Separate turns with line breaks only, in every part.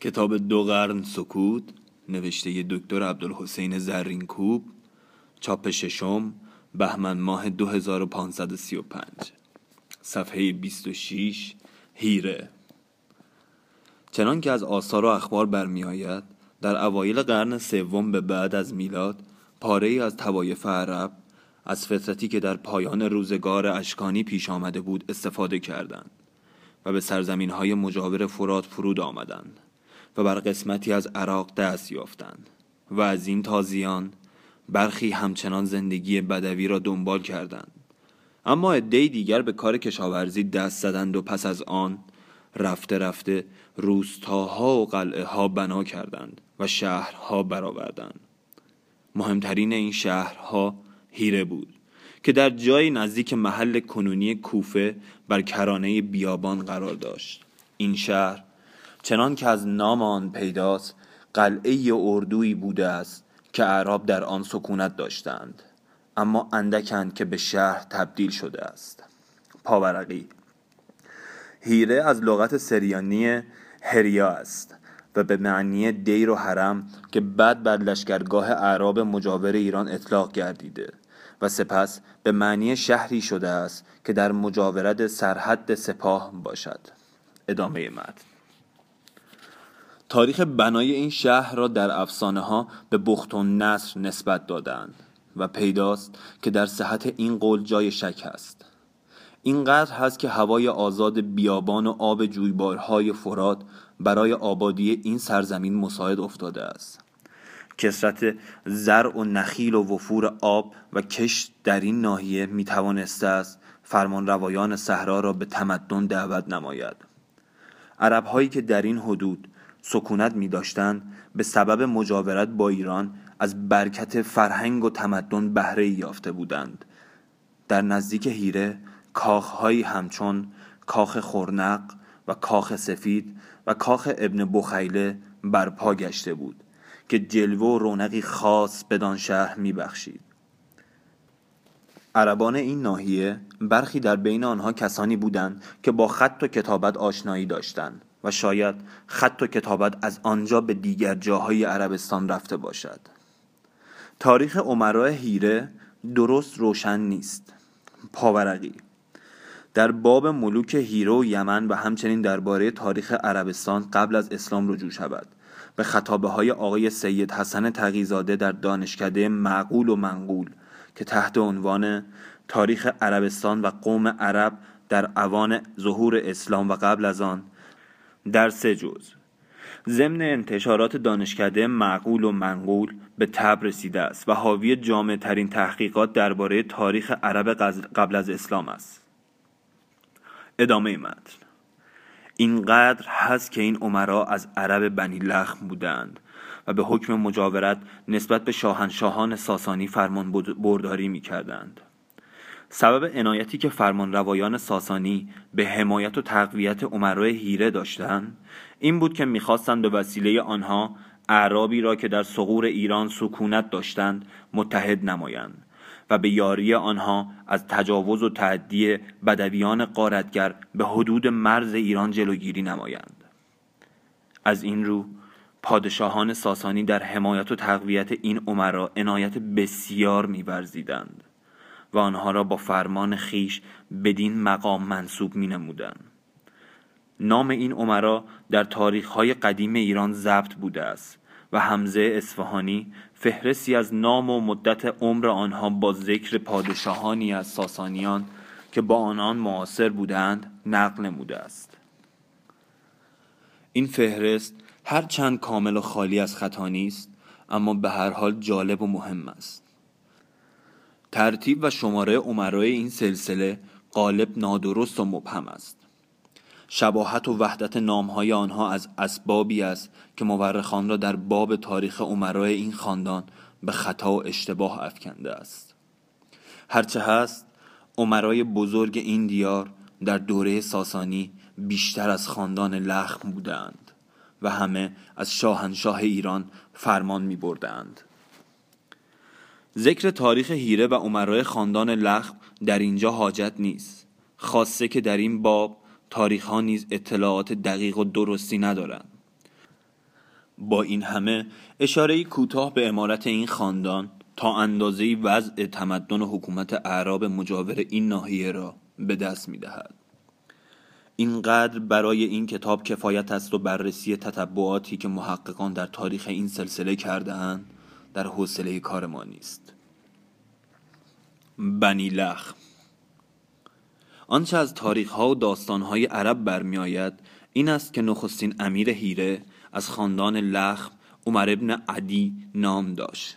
کتاب دو قرن سکوت نوشته دکتر عبدالحسین زرینکوب چاپ ششم بهمن ماه 2535 صفحه 26 هیره. چنان که از آثار و اخبار برمی آید در اوایل قرن سوم به بعد از میلاد پاره ای از توایف عرب از فطرتی که در پایان روزگار اشکانی پیش آمده بود استفاده کردند و به سرزمین های مجاور فرات فرود آمدند. و بر قسمتی از عراق دست یافتند و از این تازیان برخی همچنان زندگی بدوی را دنبال کردند. اما عدهای دیگر به کار کشاورزی دست زدند و پس از آن رفته رفته روستاها و قلعه ها بنا کردند و شهرها برآوردند. مهمترین این شهرها هیره بود که در جای نزدیک محل کنونی کوفه بر کرانه بیابان قرار داشت. این شهر چنان که از نام آن پیداست قلعه اردویی بوده است که اعراب در آن سکونت داشتند. اما اندکند که به شهر تبدیل شده است. پاورقی. هیره از لغت سریانی هریا است و به معنی دیر و حرم که بعد بر لشکرگاه اعراب مجاور ایران اطلاق گردیده و سپس به معنی شهری شده است که در مجاورت سرحد سپاه باشد. ادامه متن تاریخ بنای این شهر را در افسانه ها به بخت و نصر نسبت دادند و پیداست که در صحت این قول جای شک است اینقدر هست که هوای آزاد بیابان و آب جویبارهای فرات برای آبادی این سرزمین مساعد افتاده است. کسرت زرع و نخیل و وفور آب و کشت در این ناحیه می توانسته است فرمان روایان صحرا را به تمدن دعوت نماید. عرب هایی که در این حدود سکونت می داشتند به سبب مجاورت با ایران از برکت فرهنگ و تمدن بهره یافته بودند. در نزدیک هیره کاخهایی همچون کاخ خورنق و کاخ سفید و کاخ ابن بخیله برپا گشته بود که جلوه و رونقی خاص بدان شهر میبخشید. عربان این ناحیه برخی در بین آنها کسانی بودند که با خط و کتابت آشنایی داشتند. و شاید خط و کتابت از آنجا به دیگر جاهای عربستان رفته باشد. تاریخ عمرای هیره درست روشن نیست. پاورقی. در باب ملوک هیره و یمن و همچنین درباره تاریخ عربستان قبل از اسلام رجوع شود. به خطابه های آقای سید حسن تقیزاده در دانشکده معقول و منقول که تحت عنوان تاریخ عربستان و قوم عرب در اوان ظهور اسلام و قبل از آن در سه جز. ضمن انتشارات دانشکده معقول و منقول به تب رسیده است و حاوی جامع ترین تحقیقات درباره تاریخ عرب قبل از اسلام است. ادامه متن. اینقدر هست که این عمرا از عرب بنی لخم بودند و به حکم مجاورت نسبت به شاهنشاهان ساسانی فرمان برداری می کردند. سبب عنایتی که فرمان روایان ساسانی به حمایت و تقویت عمرای هیره داشتند این بود که می‌خواستند به وسیله آنها اعرابی را که در سقور ایران سکونت داشتند متحد نمایند و به یاری آنها از تجاوز و تعدی بدویان قارتگر به حدود مرز ایران جلوگیری نمایند. از این رو پادشاهان ساسانی در حمایت و تقویت این عمرا عنایت بسیار میورزیدند. و آنها را با فرمان خیش بدین مقام منصوب می نمودند. نام این عمرا در تاریخهای قدیم ایران ضبط بوده است و حمزه اصفهانی فهرستی از نام و مدت عمر آنها با ذکر پادشاهانی از ساسانیان که با آنان معاصر بودند نقل نموده است این فهرست هر چند کامل و خالی از خطا نیست اما به هر حال جالب و مهم است ترتیب و شماره عمرای این سلسله غالب نادرست و مبهم است شباهت و وحدت نامهای آنها از اسبابی است که مورخان را در باب تاریخ عمرای این خاندان به خطا و اشتباه افکنده است هرچه هست عمرای بزرگ این دیار در دوره ساسانی بیشتر از خاندان لخم بودند و همه از شاهنشاه ایران فرمان می بردند. ذکر تاریخ هیره و عمرای خاندان لخم در اینجا حاجت نیست خاصه که در این باب تاریخ ها نیز اطلاعات دقیق و درستی ندارند با این همه اشاره کوتاه به امارت این خاندان تا اندازه وضع تمدن و حکومت اعراب مجاور این ناحیه را به دست می دهد. اینقدر برای این کتاب کفایت است و بررسی تتبعاتی که محققان در تاریخ این سلسله کردهاند در حوصله کار ما نیست. بنی لخ. آنچه از تاریخ ها و داستان های عرب برمیآید این است که نخستین امیر هیره از خاندان لخم عمر ابن عدی نام داشت.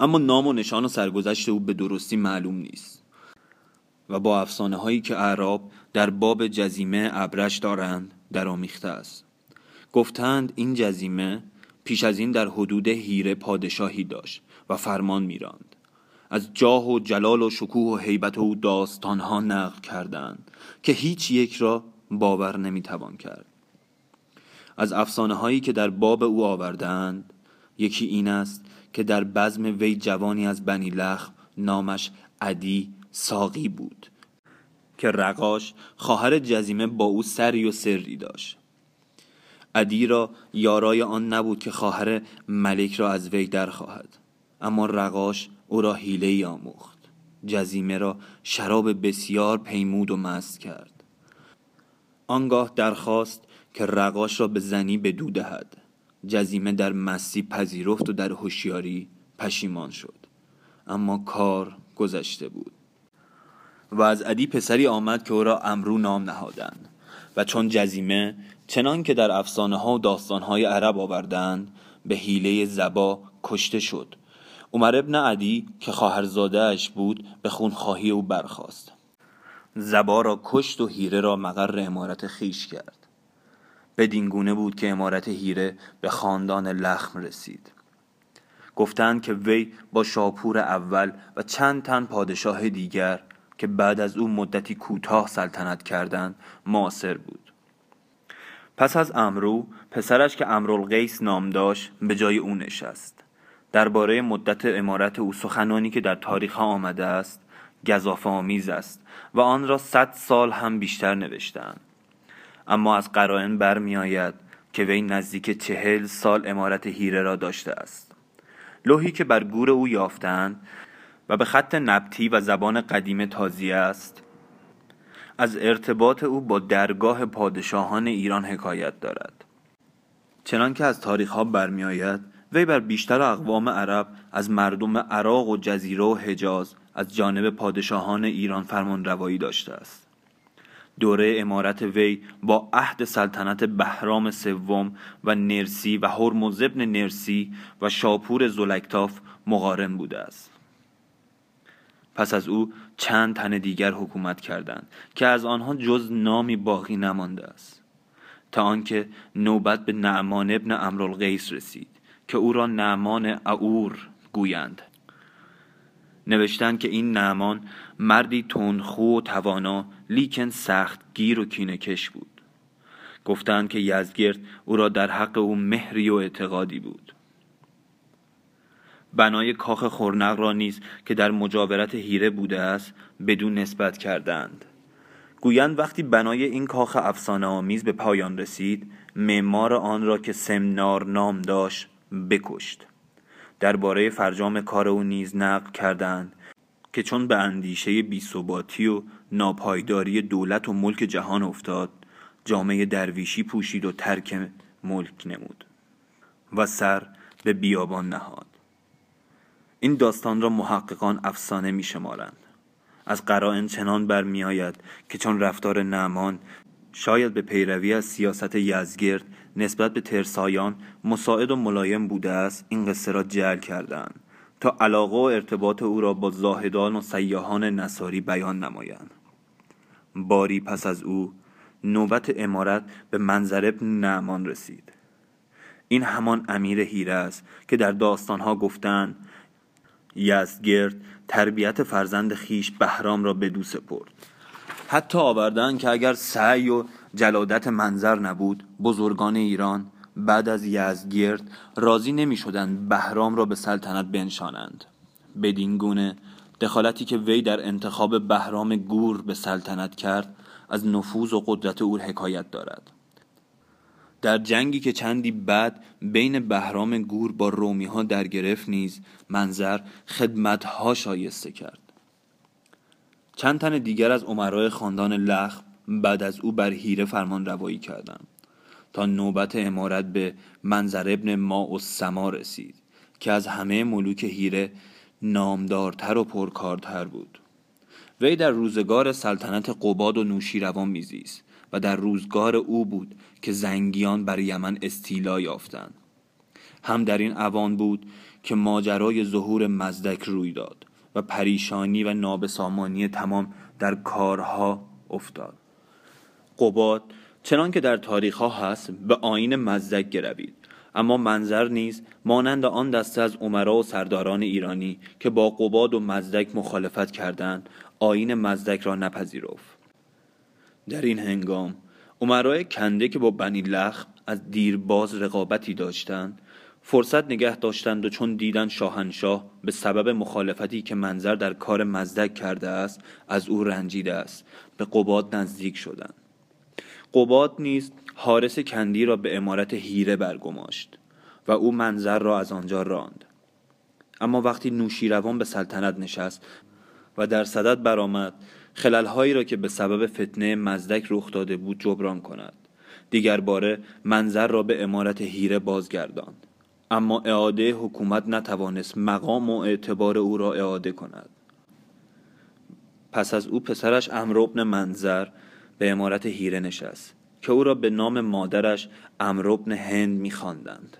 اما نام و نشان و سرگذشت او به درستی معلوم نیست و با افسانه هایی که اعراب در باب جزیمه ابرش دارند آمیخته است. گفتند این جزیمه پیش از این در حدود هیره پادشاهی داشت و فرمان میراند. از جاه و جلال و شکوه و حیبت او داستانها نقل کردند که هیچ یک را باور نمی‌توان کرد. از افسانه هایی که در باب او آوردند یکی این است که در بزم وی جوانی از بنی لخم نامش عدی ساقی بود که رقاش خواهر جزیمه با او سری و سری داشت. عدی را یارای آن نبود که خواهر ملک را از وی در خواهد. اما رقاش او را حیله آموخت. جزیمه را شراب بسیار پیمود و مست کرد. آنگاه درخواست که رقاش را به زنی به دو دهد. جزیمه در مستی پذیرفت و در هوشیاری پشیمان شد. اما کار گذشته بود و از عدی پسری آمد که او را امرو نام نهادند. و چون جزیمه چنان که در افسانه ها و داستان های عرب آوردند به حیله زبا کشته شد. عمر ابن عدی که خواهرزاده اش بود به خونخواهی او برخاست. زبا را کشت و هیره را مقر امارت خیش کرد. بدین گونه بود که امارت هیره به خاندان لخم رسید. گفتند که وی با شاپور اول و چند تن پادشاه دیگر که بعد از او مدتی کوتاه سلطنت کردند معاصر بود. پس از امرو پسرش که امرالقیس نام داشت به جای او نشست. درباره مدت امارت او سخنانی که در تاریخ آمده است گذافه آمیز است و آن را صد سال هم بیشتر نوشتند اما از قرائن برمیآید که وی نزدیک چهل سال امارت هیره را داشته است. لوحی که بر گور او یافتند و به خط نبتی و زبان قدیم تازی است. از ارتباط او با درگاه پادشاهان ایران حکایت دارد. چنان که از تاریخ ها برمیآید وی بر بیشتر اقوام عرب از مردم عراق و جزیره و حجاز از جانب پادشاهان ایران فرمان روایی داشته است. دوره امارت وی با عهد سلطنت بهرام سوم و نرسی و هرمز ابن نرسی و شاپور زلکتاف مقارن بوده است. پس از او چند تن دیگر حکومت کردند که از آنها جز نامی باقی نمانده است. تا آنکه نوبت به نعمان ابن امرالقیس رسید که او را نعمان اعور گویند. نوشتند که این نعمان مردی تندخو و توانا لیکن سخت گیر و کینکش بود. گفتند که یزگرد او را در حق او مهری و اعتقادی بود. بنای کاخ خورنق را نیز که در مجاورت هیره بوده است بدون نسبت کردند. گویند وقتی بنای این کاخ افسانه آمیز به پایان رسید معمار آن را که سمنار نام داشت بکشت. درباره فرجام کار او نیز نقل کردند که چون به اندیشه بیثباتی و ناپایداری دولت و ملک جهان افتاد جامعه درویشی پوشید و ترک ملک نمود و سر به بیابان نهاد. این داستان را محققان افسانه می شمارند از قرائن چنان برمیآید که چون رفتار نعمان شاید به پیروی از سیاست یزگرد نسبت به ترسایان مساعد و ملایم بوده است این قصه را جل کردند تا علاقه و ارتباط او را با زاهدان و سیاهان نصاری بیان نمایند. باری پس از او نوبت امارت به منظر ابن نعمان رسید. این همان امیر هیره است که در داستانها گفتند یزدگرد تربیت فرزند خیش بهرام را به دو سپرد. حتی آوردن که اگر سعی و جلادت منظر نبود بزرگان ایران بعد از یزدگرد راضی نمی شدند بهرام را به سلطنت بنشانند. بدین گونه دخالتی که وی در انتخاب بهرام گور به سلطنت کرد از نفوذ و قدرت او حکایت دارد. در جنگی که چندی بعد بین بهرام گور با رومی ها در گرفت نیز منظر خدمتها شایسته کرد. چند تن دیگر از عمرای خاندان لخ بعد از او بر هیره فرمان روایی کردند تا نوبت امارت به منظر ابن ما و سما رسید که از همه ملوک هیره نامدارتر و پرکارتر بود. وی در روزگار سلطنت قباد و نوشیروان میزیست. و در روزگار او بود که زنگیان بر یمن استیلا یافتند. هم در این اوان بود که ماجرای ظهور مزدک روی داد و پریشانی و نابسامانی تمام در کارها افتاد. قباد چنان که در تاریخ ها هست به آین مزدک گروید. اما منظر نیز مانند آن دسته از عمرا و سرداران ایرانی که با قباد و مزدک مخالفت کردند آین مزدک را نپذیرفت. در این هنگام. عمرای کنده که با بنی لخ از دیرباز رقابتی داشتند فرصت نگه داشتند و چون دیدن شاهنشاه به سبب مخالفتی که منظر در کار مزدک کرده است از او رنجیده است. به قباد نزدیک شدند. قباد نیز حارس کندی را به امارت هیره برگماشت و او منظر را از آنجا راند. اما وقتی نوشیروان به سلطنت نشست و در صدد برآمد خللهایی را که به سبب فتنه مزدک رخ داده بود جبران کند. دیگر باره منظر را به امارت هیره بازگرداند. اما اعاده حکومت نتوانست مقام و اعتبار او را اعاده کند. پس از او پسرش امر منظر به امارت هیره نشست که او را به نام مادرش امر هند میخواندند.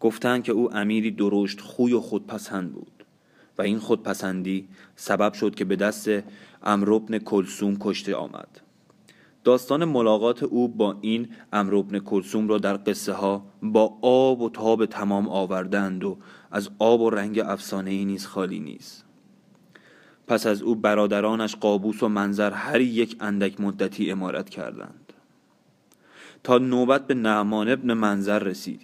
گفتند که او امیری درشت خوی و خودپسند بود. و این خودپسندی سبب شد که به دست امربن کلسوم کشته آمد. داستان ملاقات او با این امربن کلسوم را در قصه ها با آب و تاب تمام آوردند و از آب و رنگ افسانه ای نیز خالی نیست. پس از او برادرانش قابوس و منظر هر یک اندک مدتی امارت کردند. تا نوبت به نعمان ابن منظر رسید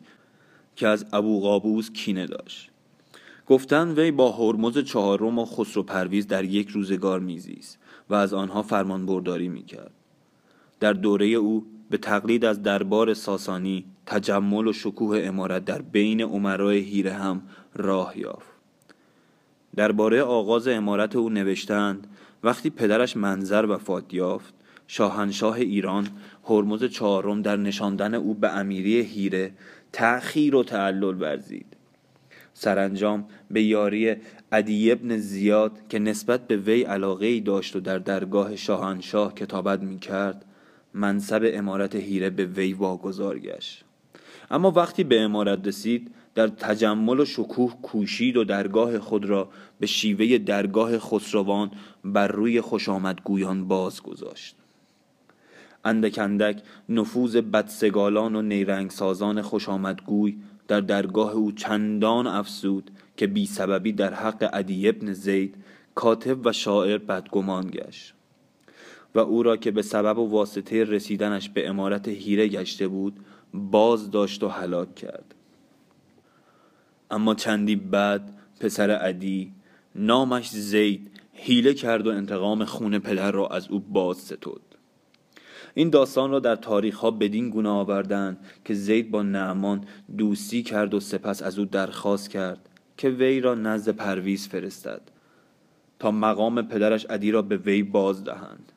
که از ابو قابوس کینه داشت. گفتند وی با هرمز چهارم و خسرو پرویز در یک روزگار میزیست و از آنها فرمان برداری می‌کرد. در دوره او به تقلید از دربار ساسانی تجمل و شکوه امارت در بین عمرای هیره هم راه یافت. درباره آغاز امارت او نوشتند وقتی پدرش منظر وفات یافت شاهنشاه ایران هرمز چهارم در نشاندن او به امیری هیره تأخیر و تعلل ورزید. سرانجام به یاری عدی ابن زیاد که نسبت به وی علاقه ای داشت و در درگاه شاهنشاه کتابت می کرد منصب امارت هیره به وی واگذار گشت. اما وقتی به امارت رسید در تجمل و شکوه کوشید و درگاه خود را به شیوه درگاه خسروان بر روی خوش گویان باز گذاشت. اندک نفوذ بدسگالان و نیرنگ سازان خوش گوی در درگاه او چندان افسود که بی سببی در حق عدی ابن زید کاتب و شاعر بدگمان گشت و او را که به سبب و واسطه رسیدنش به امارت هیره گشته بود باز داشت و هلاک کرد. اما چندی بعد پسر عدی نامش زید حیله کرد و انتقام خون پدر را از او باز ستود. این داستان را در تاریخ ها بدین گونه آوردند که زید با نعمان دوستی کرد و سپس از او درخواست کرد که وی را نزد پرویز فرستد تا مقام پدرش عدی را به وی باز دهند.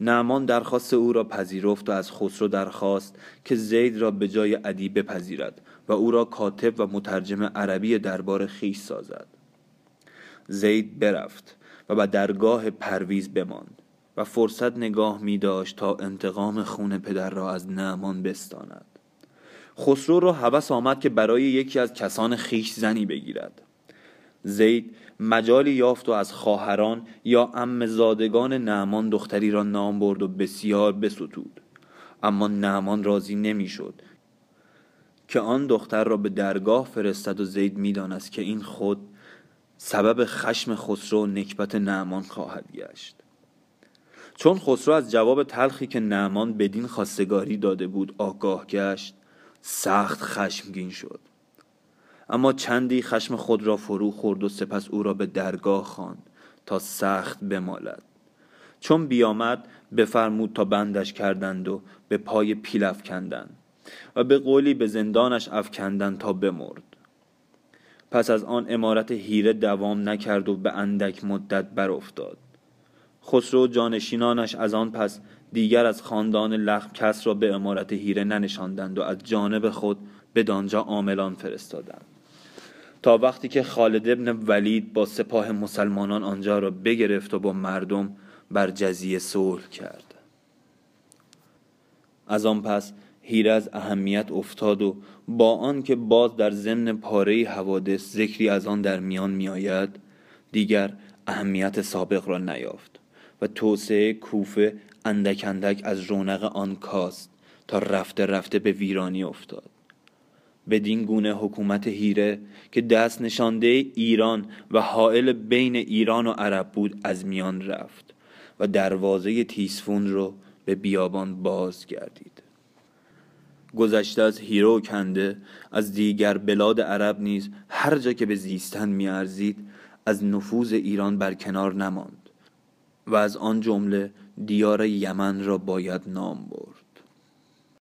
نعمان درخواست او را پذیرفت و از خسرو درخواست که زید را به جای عدی بپذیرد و او را کاتب و مترجم عربی دربار خیش سازد. زید برفت و به درگاه پرویز بماند. و فرصت نگاه می داشت تا انتقام خون پدر را از نعمان بستاند. خسرو را هوس آمد که برای یکی از کسان خیش زنی بگیرد. زید مجالی یافت و از خواهران یا ام زادگان نعمان دختری را نام برد و بسیار بستود. اما نعمان راضی نمی‌شد که آن دختر را به درگاه فرستد و زید می‌دانست که این خود سبب خشم خسرو و نکبت نعمان خواهد گشت. چون خسرو از جواب تلخی که نعمان بدین خواستگاری داده بود آگاه گشت سخت خشمگین شد. اما چندی خشم خود را فرو خورد و سپس او را به درگاه خواند تا سخت بمالد. چون بیامد بفرمود تا بندش کردند و به پای پیلف کندند و به قولی به زندانش افکندن تا بمرد. پس از آن امارت هیره دوام نکرد و به اندک مدت برافتاد. خسرو جانشینانش از آن پس دیگر از خاندان لخم کس را به امارت هیره ننشاندند و از جانب خود به دانجا عاملان فرستادند. تا وقتی که خالد ابن ولید با سپاه مسلمانان آنجا را بگرفت و با مردم بر جزیه صلح کرد. از آن پس هیره از اهمیت افتاد و با آنکه باز در ضمن پاره حوادث ذکری از آن در میان میآید دیگر اهمیت سابق را نیافت. و توسعه کوفه اندک اندک از رونق آن کاست تا رفته رفته به ویرانی افتاد. بدین گونه حکومت هیره که دست نشانده ایران و حائل بین ایران و عرب بود از میان رفت و دروازه تیسفون رو به بیابان باز گردید گذشته از هیرو و کنده از دیگر بلاد عرب نیز هر جا که به زیستن میارزید از نفوذ ایران بر کنار نماند. و از آن جمله دیار یمن را باید نام برد.